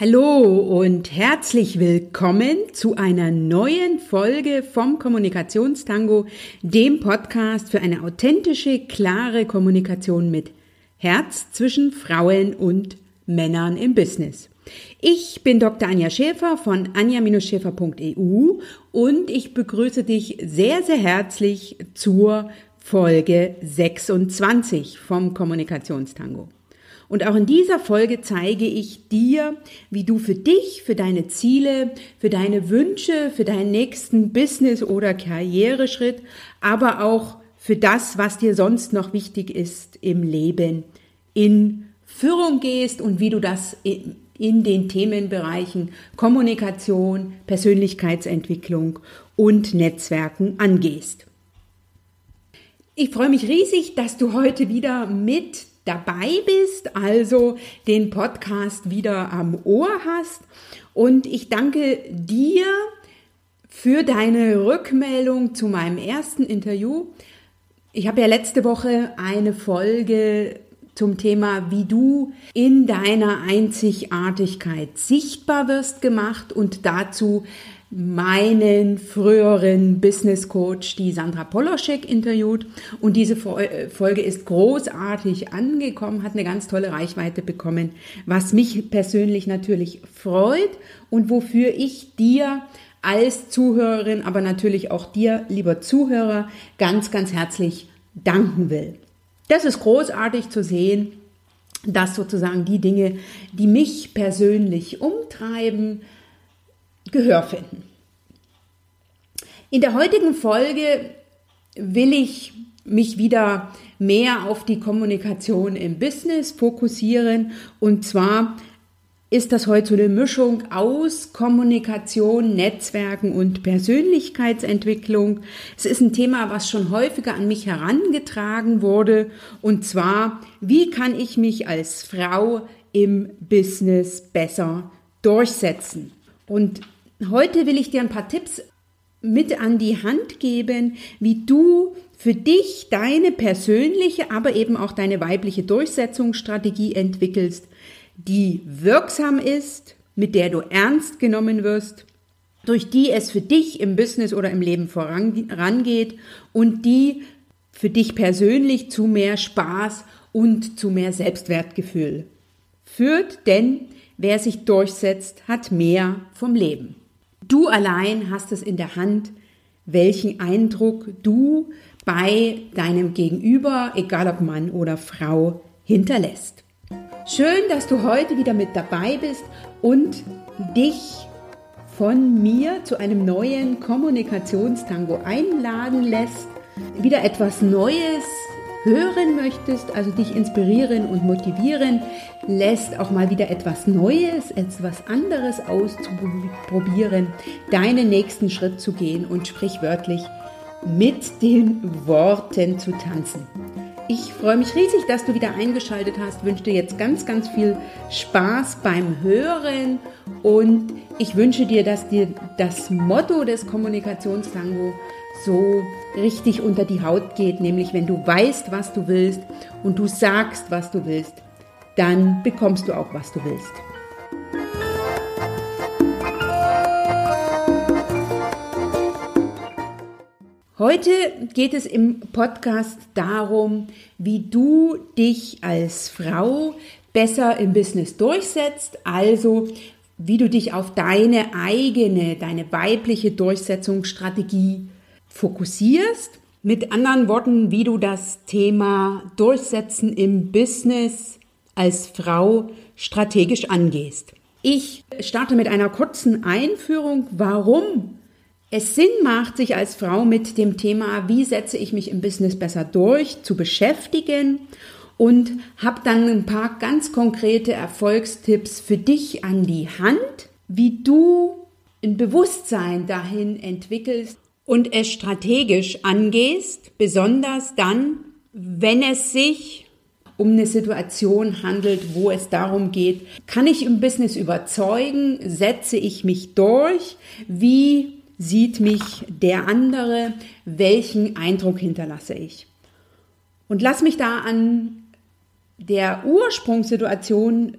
Hallo und herzlich willkommen zu einer neuen Folge vom Kommunikationstango, dem Podcast für eine authentische, klare Kommunikation mit Herz zwischen Frauen und Männern im Business. Ich bin Dr. Anja Schäfer von anja-schäfer.eu und ich begrüße dich sehr, sehr herzlich zur Folge 26 vom Kommunikationstango. Und auch in dieser Folge zeige ich dir, wie du für dich, für deine Ziele, für deine Wünsche, für deinen nächsten Business- oder Karriereschritt, aber auch für das, was dir sonst noch wichtig ist im Leben, in Führung gehst und wie du das in den Themenbereichen Kommunikation, Persönlichkeitsentwicklung und Netzwerken angehst. Ich freue mich riesig, dass du heute wieder mit dabei bist, also den Podcast wieder am Ohr hast. Und ich danke dir für deine Rückmeldung zu meinem ersten Interview. Ich habe ja letzte Woche eine Folge zum Thema, wie du in deiner Einzigartigkeit sichtbar wirst gemacht und dazu meinen früheren Business Coach, die Sandra Poloschek, interviewt. Und diese äh, Folge ist großartig angekommen, hat eine ganz tolle Reichweite bekommen, was mich persönlich natürlich freut und wofür ich dir als Zuhörerin, aber natürlich auch dir, lieber Zuhörer, ganz, ganz herzlich danken will. Das ist großartig zu sehen, dass sozusagen die Dinge, die mich persönlich umtreiben, Gehör finden. In der heutigen Folge will ich mich wieder mehr auf die Kommunikation im Business fokussieren. Und zwar ist das heute so eine Mischung aus Kommunikation, Netzwerken und Persönlichkeitsentwicklung. Es ist ein Thema, was schon häufiger an mich herangetragen wurde. Und zwar, wie kann ich mich als Frau im Business besser durchsetzen? Und Heute will ich dir ein paar Tipps mit an die Hand geben, wie du für dich deine persönliche, aber eben auch deine weibliche Durchsetzungsstrategie entwickelst, die wirksam ist, mit der du ernst genommen wirst, durch die es für dich im Business oder im Leben vorangeht und die für dich persönlich zu mehr Spaß und zu mehr Selbstwertgefühl führt, denn wer sich durchsetzt, hat mehr vom Leben. Du allein hast es in der Hand, welchen Eindruck du bei deinem Gegenüber, egal ob Mann oder Frau, hinterlässt. Schön, dass du heute wieder mit dabei bist und dich von mir zu einem neuen Kommunikationstango einladen lässt, wieder etwas Neues hören möchtest, also dich inspirieren und motivieren lässt, auch mal wieder etwas Neues, etwas anderes auszuprobieren, deinen nächsten Schritt zu gehen und sprichwörtlich mit den Worten zu tanzen. Ich freue mich riesig, dass du wieder eingeschaltet hast, wünsche dir jetzt ganz, ganz viel Spaß beim Hören und ich wünsche dir, dass dir das Motto des Kommunikationstango so richtig unter die Haut geht, nämlich wenn du weißt, was du willst und du sagst, was du willst, dann bekommst du auch, was du willst. Heute geht es im Podcast darum, wie du dich als Frau besser im Business durchsetzt, also wie du dich auf deine eigene, deine weibliche Durchsetzungsstrategie fokussierst. Mit anderen Worten, wie du das Thema Durchsetzen im Business als Frau strategisch angehst. Ich starte mit einer kurzen Einführung, warum es Sinn macht, sich als Frau mit dem Thema, wie setze ich mich im Business besser durch, zu beschäftigen und habe dann ein paar ganz konkrete Erfolgstipps für dich an die Hand, wie du ein Bewusstsein dahin entwickelst, und es strategisch angehst, besonders dann, wenn es sich um eine Situation handelt, wo es darum geht, kann ich im Business überzeugen, setze ich mich durch, wie sieht mich der andere, welchen Eindruck hinterlasse ich. Und lass mich da an der Ursprungssituation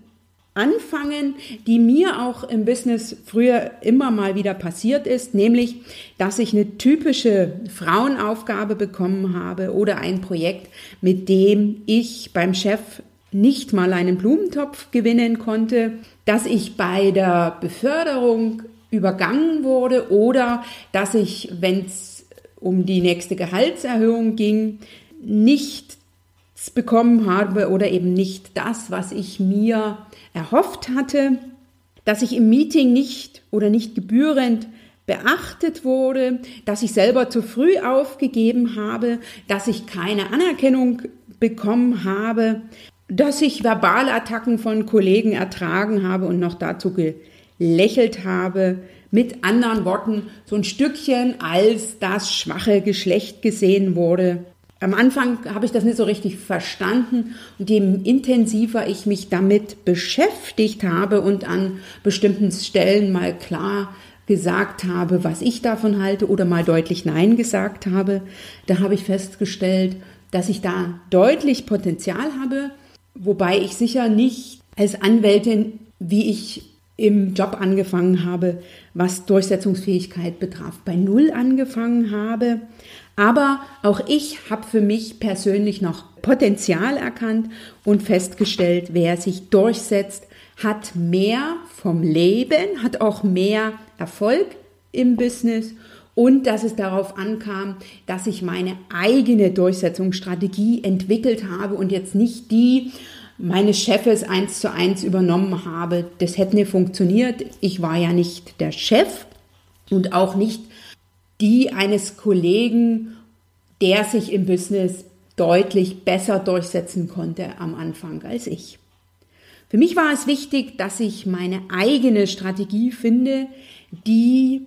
anfangen, die mir auch im Business früher immer mal wieder passiert ist, nämlich, dass ich eine typische Frauenaufgabe bekommen habe oder ein Projekt, mit dem ich beim Chef nicht mal einen Blumentopf gewinnen konnte, dass ich bei der Beförderung übergangen wurde oder dass ich, wenn es um die nächste Gehaltserhöhung ging, nichts bekommen habe oder eben nicht das, was ich mir erhofft hatte, dass ich im Meeting nicht oder nicht gebührend beachtet wurde, dass ich selber zu früh aufgegeben habe, dass ich keine Anerkennung bekommen habe, dass ich Verbalattacken von Kollegen ertragen habe und noch dazu gelächelt habe, mit anderen Worten so ein Stückchen als das schwache Geschlecht gesehen wurde. Am Anfang habe ich das nicht so richtig verstanden und je intensiver ich mich damit beschäftigt habe und an bestimmten Stellen mal klar gesagt habe, was ich davon halte oder mal deutlich Nein gesagt habe, da habe ich festgestellt, dass ich da deutlich Potenzial habe, wobei ich sicher nicht als Anwältin, wie ich im Job angefangen habe, was Durchsetzungsfähigkeit betraf, bei Null angefangen habe. Aber auch ich habe für mich persönlich noch Potenzial erkannt und festgestellt, wer sich durchsetzt, hat mehr vom Leben, hat auch mehr Erfolg im Business und dass es darauf ankam, dass ich meine eigene Durchsetzungsstrategie entwickelt habe und jetzt nicht die meines Chefes eins zu eins übernommen habe. Das hätte nicht funktioniert. Ich war ja nicht der Chef und auch nicht die eines Kollegen, der sich im Business deutlich besser durchsetzen konnte am Anfang als ich. Für mich war es wichtig, dass ich meine eigene Strategie finde, die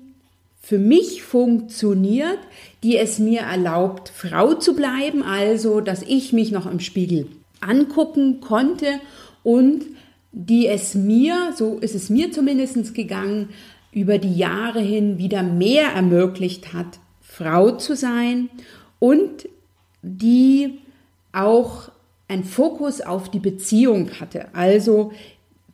für mich funktioniert, die es mir erlaubt, Frau zu bleiben, also dass ich mich noch im Spiegel angucken konnte und die es mir, so ist es mir zumindest gegangen, über die Jahre hin wieder mehr ermöglicht hat, Frau zu sein und die auch einen Fokus auf die Beziehung hatte. Also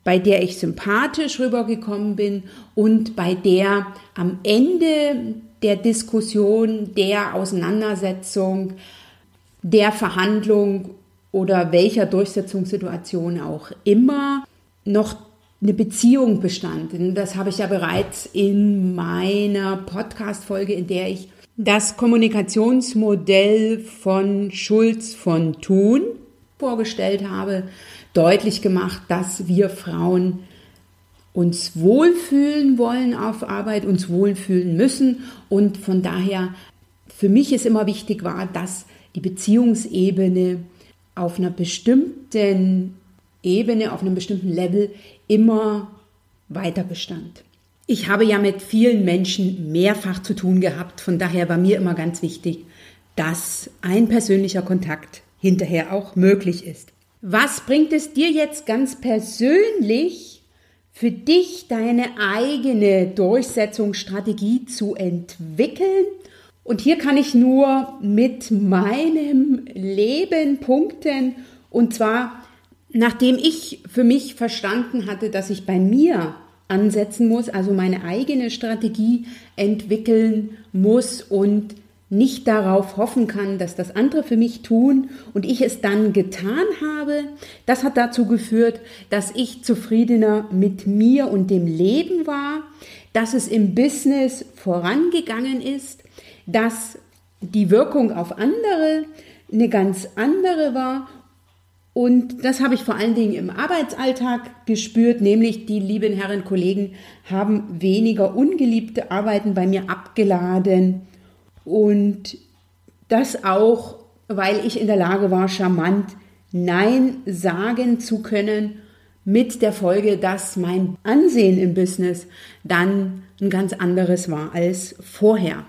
bei der ich sympathisch rübergekommen bin und bei der am Ende der Diskussion, der Auseinandersetzung, der Verhandlung oder welcher Durchsetzungssituation auch immer noch eine Beziehung bestand. Und das habe ich ja bereits in meiner Podcast-Folge, in der ich das Kommunikationsmodell von Schulz von Thun vorgestellt habe, deutlich gemacht, dass wir Frauen uns wohlfühlen wollen auf Arbeit, uns wohlfühlen müssen und von daher für mich ist immer wichtig war, dass die Beziehungsebene auf einer bestimmten Ebene, auf einem bestimmten Level immer weiter bestand. Ich habe ja mit vielen Menschen mehrfach zu tun gehabt, von daher war mir immer ganz wichtig, dass ein persönlicher Kontakt hinterher auch möglich ist. Was bringt es dir jetzt ganz persönlich für dich, deine eigene Durchsetzungsstrategie zu entwickeln und hier kann ich nur mit meinem Leben punkten. Und zwar, nachdem ich für mich verstanden hatte, dass ich bei mir ansetzen muss, also meine eigene Strategie entwickeln muss und nicht darauf hoffen kann, dass das andere für mich tun und ich es dann getan habe, das hat dazu geführt, dass ich zufriedener mit mir und dem Leben war, dass es im Business vorangegangen ist, dass die Wirkung auf andere eine ganz andere war. Und das habe ich vor allen Dingen im Arbeitsalltag gespürt, nämlich die lieben Herren Kollegen haben weniger ungeliebte Arbeiten bei mir abgeladen. Und das auch, weil ich in der Lage war, charmant Nein sagen zu können, mit der Folge, dass mein Ansehen im Business dann ein ganz anderes war als vorher.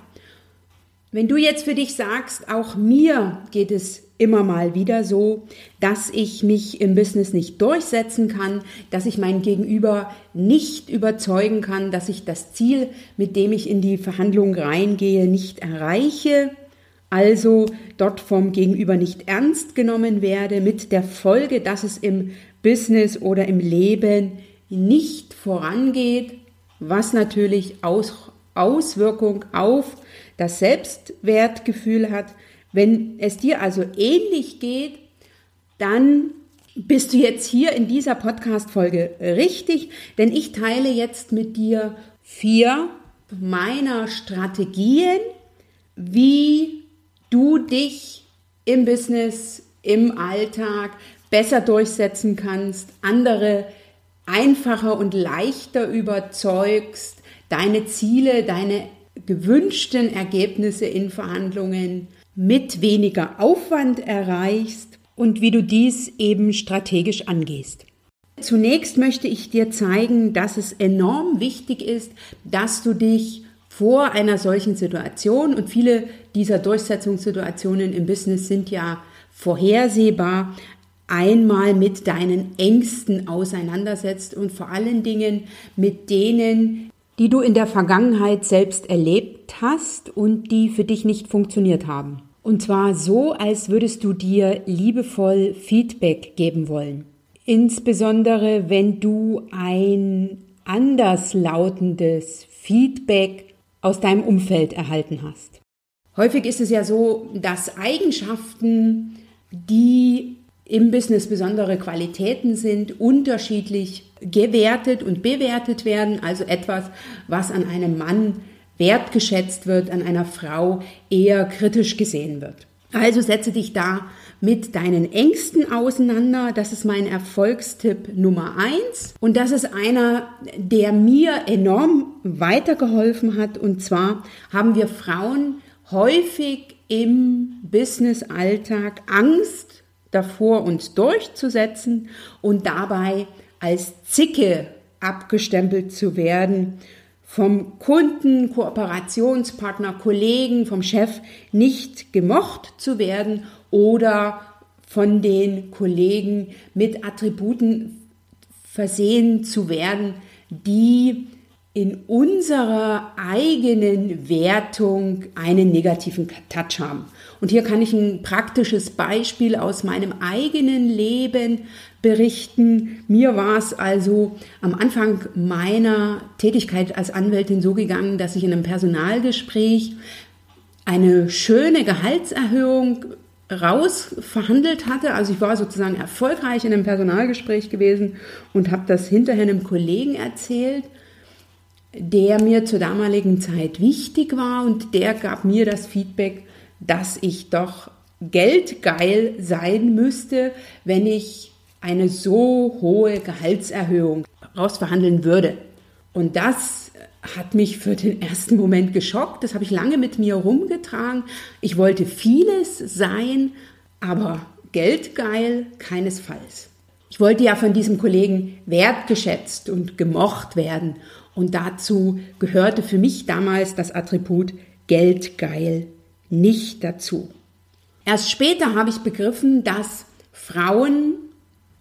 Wenn du jetzt für dich sagst, auch mir geht es immer mal wieder so, dass ich mich im Business nicht durchsetzen kann, dass ich mein Gegenüber nicht überzeugen kann, dass ich das Ziel, mit dem ich in die Verhandlung reingehe, nicht erreiche, also dort vom Gegenüber nicht ernst genommen werde, mit der Folge, dass es im Business oder im Leben nicht vorangeht, was natürlich Aus Auswirkung auf das Selbstwertgefühl hat. Wenn es dir also ähnlich geht, dann bist du jetzt hier in dieser Podcast-Folge richtig, denn ich teile jetzt mit dir vier meiner Strategien, wie du dich im Business, im Alltag besser durchsetzen kannst, andere einfacher und leichter überzeugst, deine Ziele, deine gewünschten Ergebnisse in Verhandlungen mit weniger Aufwand erreichst und wie du dies eben strategisch angehst. Zunächst möchte ich dir zeigen, dass es enorm wichtig ist, dass du dich vor einer solchen Situation und viele dieser Durchsetzungssituationen im Business sind ja vorhersehbar, einmal mit deinen Ängsten auseinandersetzt und vor allen Dingen mit denen, die du in der Vergangenheit selbst erlebt hast und die für dich nicht funktioniert haben. Und zwar so, als würdest du dir liebevoll Feedback geben wollen. Insbesondere wenn du ein anders lautendes Feedback aus deinem Umfeld erhalten hast. Häufig ist es ja so, dass Eigenschaften, die im Business besondere Qualitäten sind, unterschiedlich gewertet und bewertet werden. Also etwas, was an einem Mann wertgeschätzt wird, an einer Frau eher kritisch gesehen wird. Also setze dich da mit deinen Ängsten auseinander. Das ist mein Erfolgstipp Nummer eins. Und das ist einer, der mir enorm weitergeholfen hat. Und zwar haben wir Frauen häufig im Business-Alltag Angst davor, uns durchzusetzen und dabei als Zicke abgestempelt zu werden, vom Kunden, Kooperationspartner, Kollegen, vom Chef nicht gemocht zu werden oder von den Kollegen mit Attributen versehen zu werden, die in unserer eigenen Wertung einen negativen Touch haben. Und hier kann ich ein praktisches Beispiel aus meinem eigenen Leben berichten. Mir war es also am Anfang meiner Tätigkeit als Anwältin so gegangen, dass ich in einem Personalgespräch eine schöne Gehaltserhöhung rausverhandelt hatte. Also ich war sozusagen erfolgreich in einem Personalgespräch gewesen und habe das hinterher einem Kollegen erzählt der mir zur damaligen Zeit wichtig war und der gab mir das Feedback, dass ich doch geldgeil sein müsste, wenn ich eine so hohe Gehaltserhöhung rausverhandeln würde. Und das hat mich für den ersten Moment geschockt. Das habe ich lange mit mir rumgetragen. Ich wollte vieles sein, aber geldgeil keinesfalls. Ich wollte ja von diesem Kollegen wertgeschätzt und gemocht werden. Und dazu gehörte für mich damals das Attribut geldgeil nicht dazu. Erst später habe ich begriffen, dass Frauen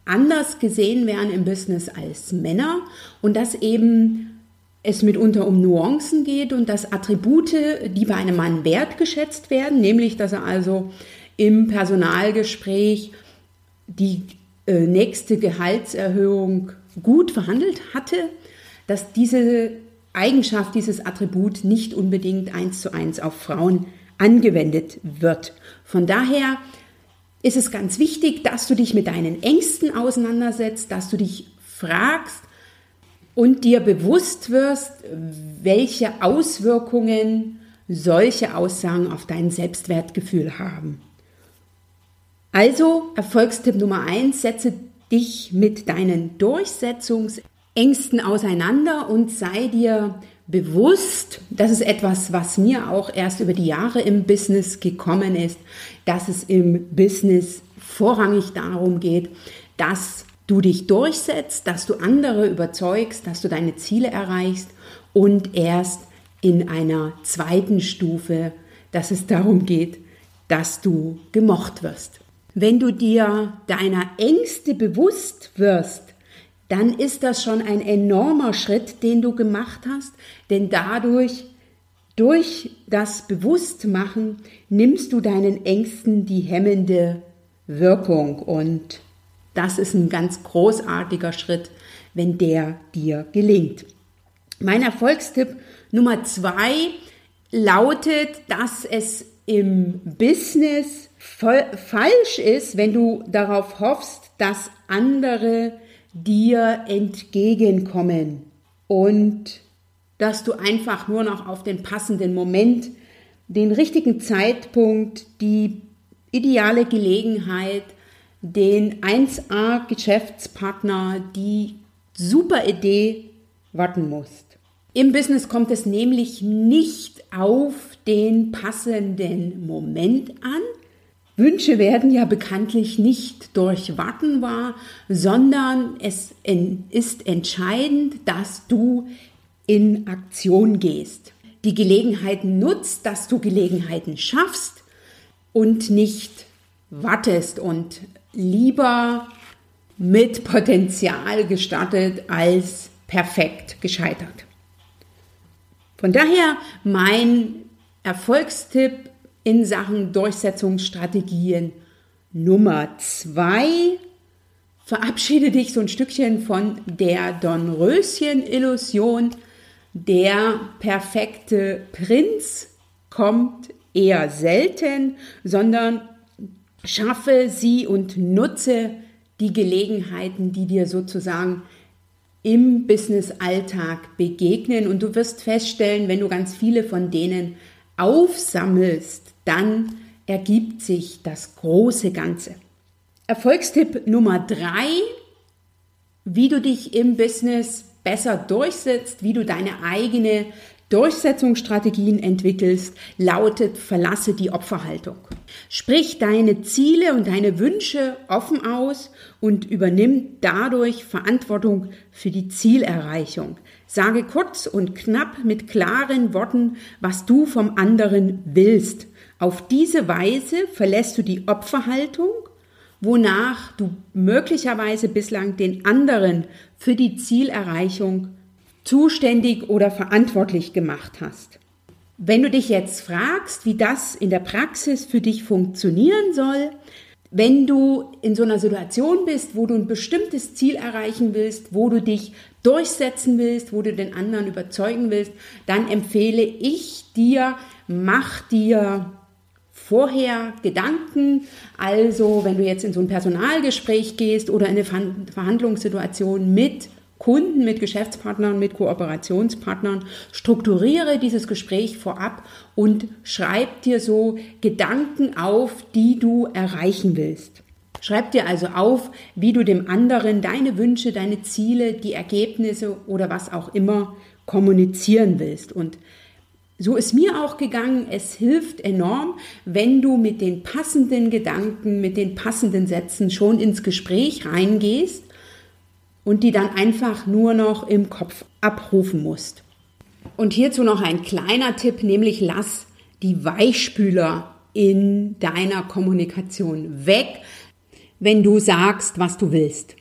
anders gesehen werden im Business als Männer und dass eben es mitunter um Nuancen geht und dass Attribute, die bei einem Mann wertgeschätzt werden, nämlich dass er also im Personalgespräch die äh, nächste Gehaltserhöhung gut verhandelt hatte, dass diese Eigenschaft, dieses Attribut nicht unbedingt eins zu eins auf Frauen angewendet wird. Von daher ist es ganz wichtig, dass du dich mit deinen Ängsten auseinandersetzt, dass du dich fragst und dir bewusst wirst, welche Auswirkungen solche Aussagen auf dein Selbstwertgefühl haben. Also Erfolgstipp Nummer eins: setze dich mit deinen Durchsetzungs- Ängsten auseinander und sei dir bewusst, das ist etwas, was mir auch erst über die Jahre im Business gekommen ist, dass es im Business vorrangig darum geht, dass du dich durchsetzt, dass du andere überzeugst, dass du deine Ziele erreichst und erst in einer zweiten Stufe, dass es darum geht, dass du gemocht wirst. Wenn du dir deiner Ängste bewusst wirst, dann ist das schon ein enormer Schritt, den du gemacht hast, denn dadurch, durch das Bewusstmachen, nimmst du deinen Ängsten die hemmende Wirkung und Das ist ein ganz großartiger Schritt, wenn der dir gelingt. Mein Erfolgstipp Nummer zwei lautet, dass es im Business falsch ist, wenn du darauf hoffst, dass andere dir entgegenkommen und dass du einfach nur noch auf den passenden Moment, den richtigen Zeitpunkt, die ideale Gelegenheit, den 1A Geschäftspartner, die super Idee warten musst. Im Business kommt es nämlich nicht auf den passenden Moment an. Wünsche werden ja bekanntlich nicht durch Warten wahr, sondern es ist entscheidend, dass du in Aktion gehst. Die Gelegenheiten nutzt, dass du Gelegenheiten schaffst und nicht wartest und lieber mit Potenzial gestartet als perfekt gescheitert. Von daher mein Erfolgstipp in Sachen Durchsetzungsstrategien Nummer zwei. Verabschiede dich so ein Stückchen von der Dornröschen-Illusion. Der perfekte Prinz kommt eher selten, sondern schaffe sie und nutze die Gelegenheiten, die dir sozusagen im Business-Alltag begegnen und du wirst feststellen, wenn du ganz viele von denen aufsammelst, dann ergibt sich das große Ganze. Erfolgstipp Nummer drei, wie du dich im Business besser durchsetzt, wie du deine eigene Durchsetzungsstrategien entwickelst, lautet verlasse die Opferhaltung. Sprich deine Ziele und deine Wünsche offen aus und übernimm dadurch Verantwortung für die Zielerreichung. Sage kurz und knapp mit klaren Worten, was du vom anderen willst. Auf diese Weise verlässt du die Opferhaltung, wonach du möglicherweise bislang den anderen für die Zielerreichung zuständig oder verantwortlich gemacht hast. Wenn du dich jetzt fragst, wie das in der Praxis für dich funktionieren soll, wenn du in so einer Situation bist, wo du ein bestimmtes Ziel erreichen willst, wo du dich durchsetzen willst, wo du den anderen überzeugen willst, dann empfehle ich dir, mach dir vorher Gedanken. Also, wenn du jetzt in so ein Personalgespräch gehst oder in eine Verhandlungssituation mit Kunden, mit Geschäftspartnern, mit Kooperationspartnern. Strukturiere dieses Gespräch vorab und schreib dir so Gedanken auf, die du erreichen willst. Schreib dir also auf, wie du dem anderen deine Wünsche, deine Ziele, die Ergebnisse oder was auch immer kommunizieren willst. Und so ist mir auch gegangen, es hilft enorm, wenn du mit den passenden Gedanken, mit den passenden Sätzen schon ins Gespräch reingehst und die dann einfach nur noch im Kopf abrufen musst. Und hierzu noch ein kleiner Tipp, nämlich lass die Weichspüler in deiner Kommunikation weg, wenn du sagst, was du willst.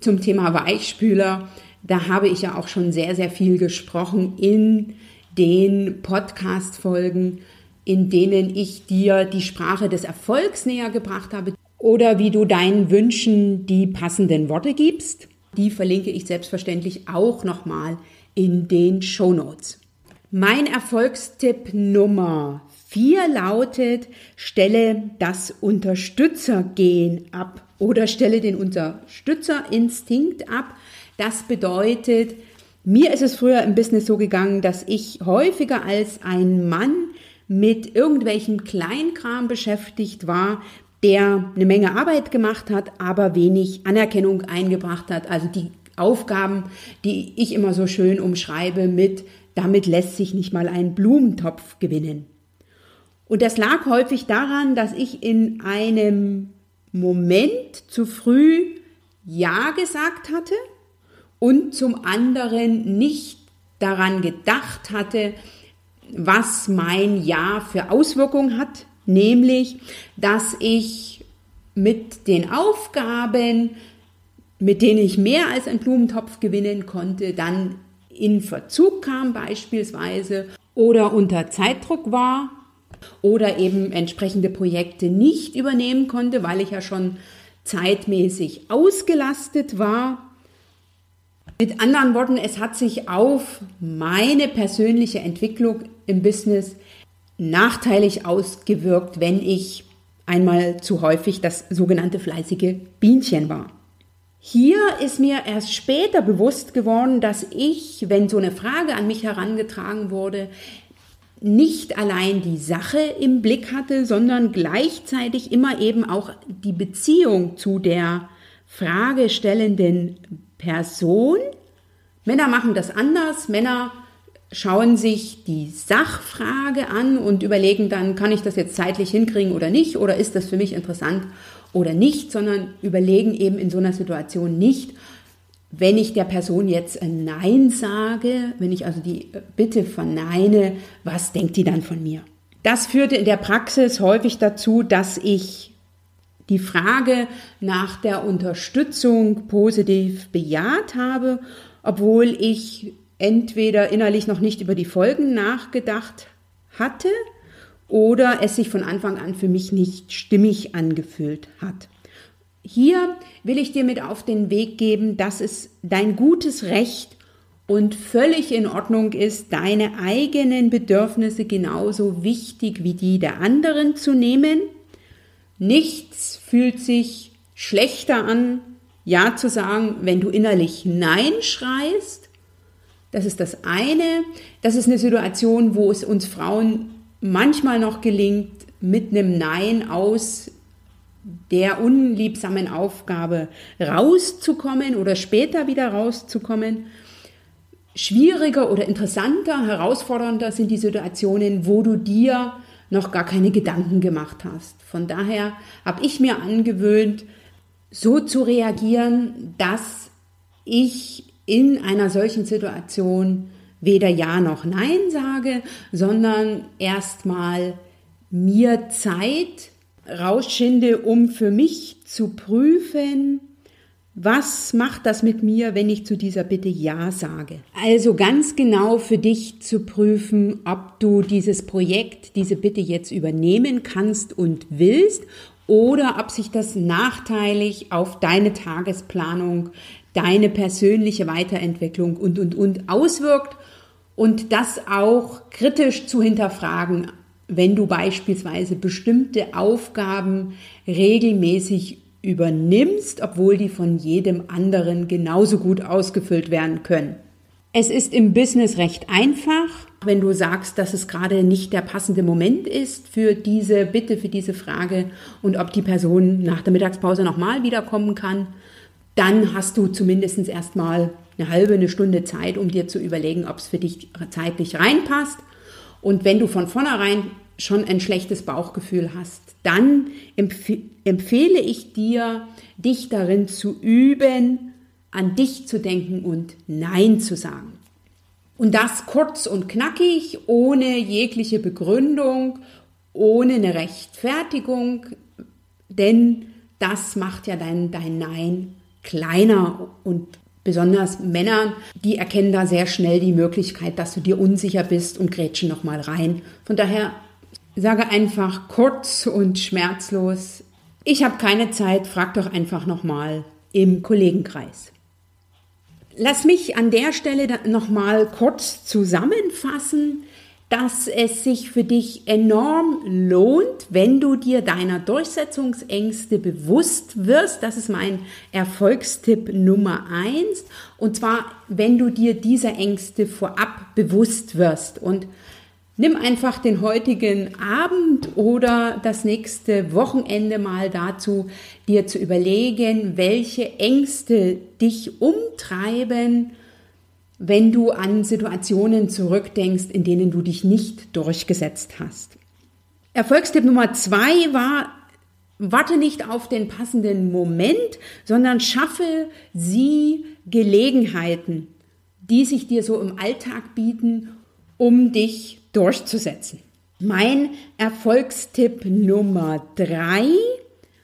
Zum Thema Weichspüler, da habe ich ja auch schon sehr, sehr viel gesprochen in den Podcast-Folgen, in denen ich dir die Sprache des Erfolgs näher gebracht habe oder wie du deinen Wünschen die passenden Worte gibst. Die verlinke ich selbstverständlich auch nochmal in den Show Notes. Mein Erfolgstipp Nummer 4 lautet, stelle das Unterstützergehen ab oder stelle den Unterstützerinstinkt ab. Das bedeutet, mir ist es früher im Business so gegangen, dass ich häufiger als ein Mann mit irgendwelchen Kleinkram beschäftigt war, der eine Menge Arbeit gemacht hat, aber wenig Anerkennung eingebracht hat. Also die Aufgaben, die ich immer so schön umschreibe mit, damit lässt sich nicht mal ein Blumentopf gewinnen. Und das lag häufig daran, dass ich in einem Moment zu früh Ja gesagt hatte und zum anderen nicht daran gedacht hatte, was mein Ja für Auswirkungen hat, nämlich dass ich mit den Aufgaben, mit denen ich mehr als einen Blumentopf gewinnen konnte, dann in Verzug kam beispielsweise oder unter Zeitdruck war oder eben entsprechende Projekte nicht übernehmen konnte, weil ich ja schon zeitmäßig ausgelastet war. Mit anderen Worten, es hat sich auf meine persönliche Entwicklung im Business nachteilig ausgewirkt, wenn ich einmal zu häufig das sogenannte fleißige Bienchen war. Hier ist mir erst später bewusst geworden, dass ich, wenn so eine Frage an mich herangetragen wurde, nicht allein die Sache im Blick hatte, sondern gleichzeitig immer eben auch die Beziehung zu der fragestellenden Person. Männer machen das anders. Männer schauen sich die Sachfrage an und überlegen dann, kann ich das jetzt zeitlich hinkriegen oder nicht, oder ist das für mich interessant oder nicht, sondern überlegen eben in so einer Situation nicht, wenn ich der Person jetzt ein Nein sage, wenn ich also die Bitte verneine, was denkt die dann von mir? Das führte in der Praxis häufig dazu, dass ich die Frage nach der Unterstützung positiv bejaht habe, obwohl ich entweder innerlich noch nicht über die Folgen nachgedacht hatte oder es sich von Anfang an für mich nicht stimmig angefühlt hat. Hier will ich dir mit auf den Weg geben, dass es dein gutes Recht und völlig in Ordnung ist, deine eigenen Bedürfnisse genauso wichtig wie die der anderen zu nehmen. Nichts fühlt sich schlechter an, Ja zu sagen, wenn du innerlich Nein schreist. Das ist das eine. Das ist eine Situation, wo es uns Frauen manchmal noch gelingt, mit einem Nein aus der unliebsamen Aufgabe rauszukommen oder später wieder rauszukommen. Schwieriger oder interessanter, herausfordernder sind die Situationen, wo du dir noch gar keine Gedanken gemacht hast. Von daher habe ich mir angewöhnt, so zu reagieren, dass ich in einer solchen Situation weder Ja noch Nein sage, sondern erstmal mir Zeit rausschinde, um für mich zu prüfen, was macht das mit mir, wenn ich zu dieser Bitte Ja sage? Also ganz genau für dich zu prüfen, ob du dieses Projekt, diese Bitte jetzt übernehmen kannst und willst oder ob sich das nachteilig auf deine Tagesplanung, deine persönliche Weiterentwicklung und, und, und auswirkt und das auch kritisch zu hinterfragen, wenn du beispielsweise bestimmte Aufgaben regelmäßig übernimmst, obwohl die von jedem anderen genauso gut ausgefüllt werden können. Es ist im Business recht einfach, wenn du sagst, dass es gerade nicht der passende Moment ist für diese Bitte, für diese Frage und ob die Person nach der Mittagspause nochmal wiederkommen kann, dann hast du zumindest erstmal eine halbe, eine Stunde Zeit, um dir zu überlegen, ob es für dich zeitlich reinpasst. Und wenn du von vornherein schon ein schlechtes Bauchgefühl hast, dann empf empfehle ich dir, dich darin zu üben, an dich zu denken und Nein zu sagen. Und das kurz und knackig, ohne jegliche Begründung, ohne eine Rechtfertigung, denn das macht ja dein, dein Nein kleiner und besonders Männern, die erkennen da sehr schnell die Möglichkeit, dass du dir unsicher bist und grätschen nochmal rein. Von daher sage einfach kurz und schmerzlos, ich habe keine Zeit, frag doch einfach nochmal im Kollegenkreis. Lass mich an der Stelle nochmal kurz zusammenfassen, dass es sich für dich enorm lohnt, wenn du dir deiner Durchsetzungsängste bewusst wirst. Das ist mein Erfolgstipp Nummer eins. Und zwar, wenn du dir dieser Ängste vorab bewusst wirst. Und nimm einfach den heutigen Abend oder das nächste Wochenende mal dazu, dir zu überlegen, welche Ängste dich umtreiben, wenn du an Situationen zurückdenkst, in denen du dich nicht durchgesetzt hast. Erfolgstipp Nummer zwei war, warte nicht auf den passenden Moment, sondern schaffe sie Gelegenheiten, die sich dir so im Alltag bieten, um dich durchzusetzen. Mein Erfolgstipp Nummer drei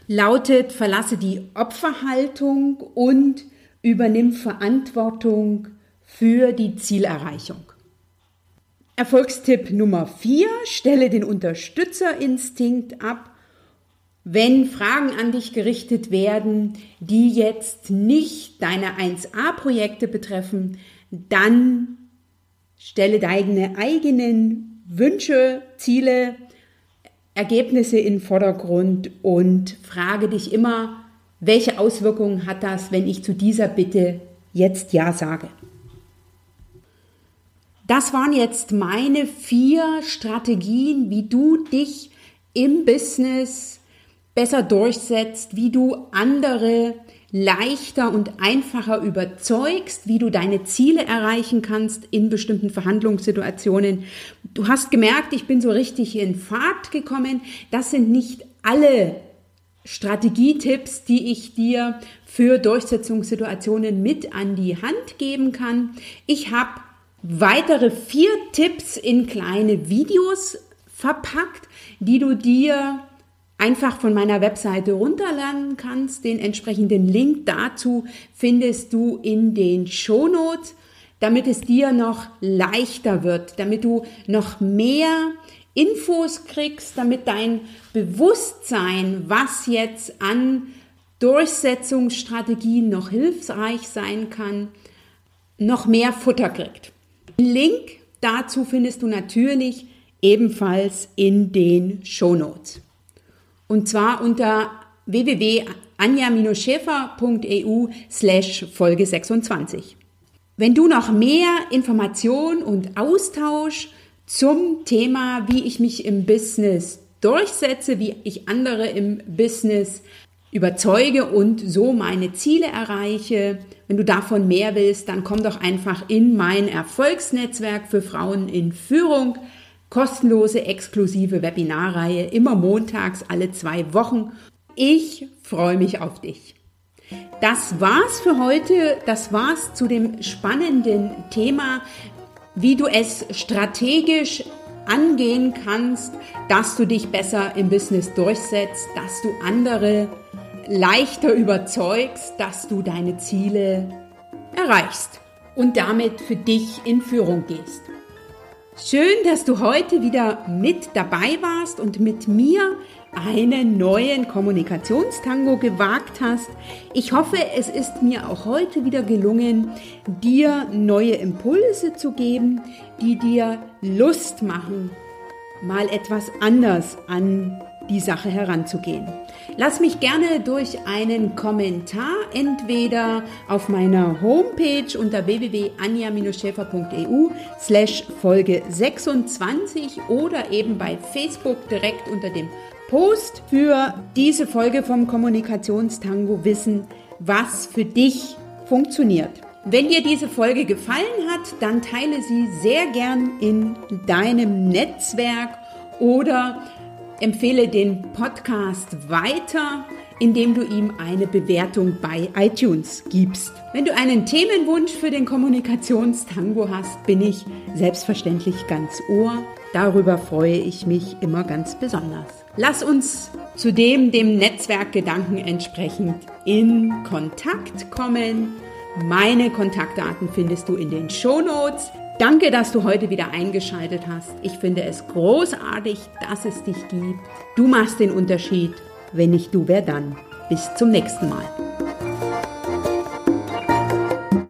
lautet, verlasse die Opferhaltung und übernimm Verantwortung für die Zielerreichung. Erfolgstipp Nummer 4, stelle den Unterstützerinstinkt ab Wenn Fragen an dich gerichtet werden, die jetzt nicht deine 1a-Projekte betreffen, dann stelle deine eigenen Wünsche, Ziele, Ergebnisse in den Vordergrund und frage dich immer, welche Auswirkungen hat das, wenn ich zu dieser Bitte jetzt Ja sage. Das waren jetzt meine vier Strategien, wie du dich im Business besser durchsetzt, wie du andere leichter und einfacher überzeugst, wie du deine Ziele erreichen kannst in bestimmten Verhandlungssituationen. Du hast gemerkt, ich bin so richtig in Fahrt gekommen. Das sind nicht alle Strategietipps, die ich dir für Durchsetzungssituationen mit an die Hand geben kann. Ich habe weitere vier Tipps in kleine Videos verpackt, die du dir einfach von meiner Webseite runterladen kannst. Den entsprechenden Link dazu findest du in den Shownotes, damit es dir noch leichter wird, damit du noch mehr Infos kriegst, damit dein Bewusstsein, was jetzt an Durchsetzungsstrategien noch hilfreich sein kann, noch mehr Futter kriegt. Den Link dazu findest du natürlich ebenfalls in den Shownotes. Und zwar unter www.anja-schäfer.eu slash Folge 26. Wenn du noch mehr Information und Austausch zum Thema, wie ich mich im Business durchsetze, wie ich andere im Business überzeuge und so meine Ziele erreiche. Wenn du davon mehr willst, dann komm doch einfach in mein Erfolgsnetzwerk für Frauen in Führung kostenlose, exklusive Webinarreihe, immer montags alle zwei Wochen. Ich freue mich auf dich. Das war's für heute. Das war's zu dem spannenden Thema, wie du es strategisch angehen kannst, dass du dich besser im Business durchsetzt, dass du andere leichter überzeugst, dass du deine Ziele erreichst und damit für dich in Führung gehst. Schön, dass du heute wieder mit dabei warst und mit mir einen neuen Kommunikationstango gewagt hast. Ich hoffe, es ist mir auch heute wieder gelungen, dir neue Impulse zu geben, die dir Lust machen, mal etwas anders an die Sache heranzugehen. Lass mich gerne durch einen Kommentar entweder auf meiner Homepage unter www.anja-schäfer.eu slash Folge 26 oder eben bei Facebook direkt unter dem Post für diese Folge vom Kommunikationstango wissen, was für dich funktioniert. Wenn dir diese Folge gefallen hat, dann teile sie sehr gern in deinem Netzwerk oder Empfehle den Podcast weiter, indem du ihm eine Bewertung bei iTunes gibst. Wenn du einen Themenwunsch für den Kommunikationstango hast, bin ich selbstverständlich ganz ohr. Darüber freue ich mich immer ganz besonders. Lass uns zudem dem Netzwerkgedanken entsprechend in Kontakt kommen. Meine Kontaktdaten findest du in den Show Notes. Danke, dass du heute wieder eingeschaltet hast. Ich finde es großartig, dass es dich gibt. Du machst den Unterschied. Wenn nicht du, wer dann? Bis zum nächsten Mal.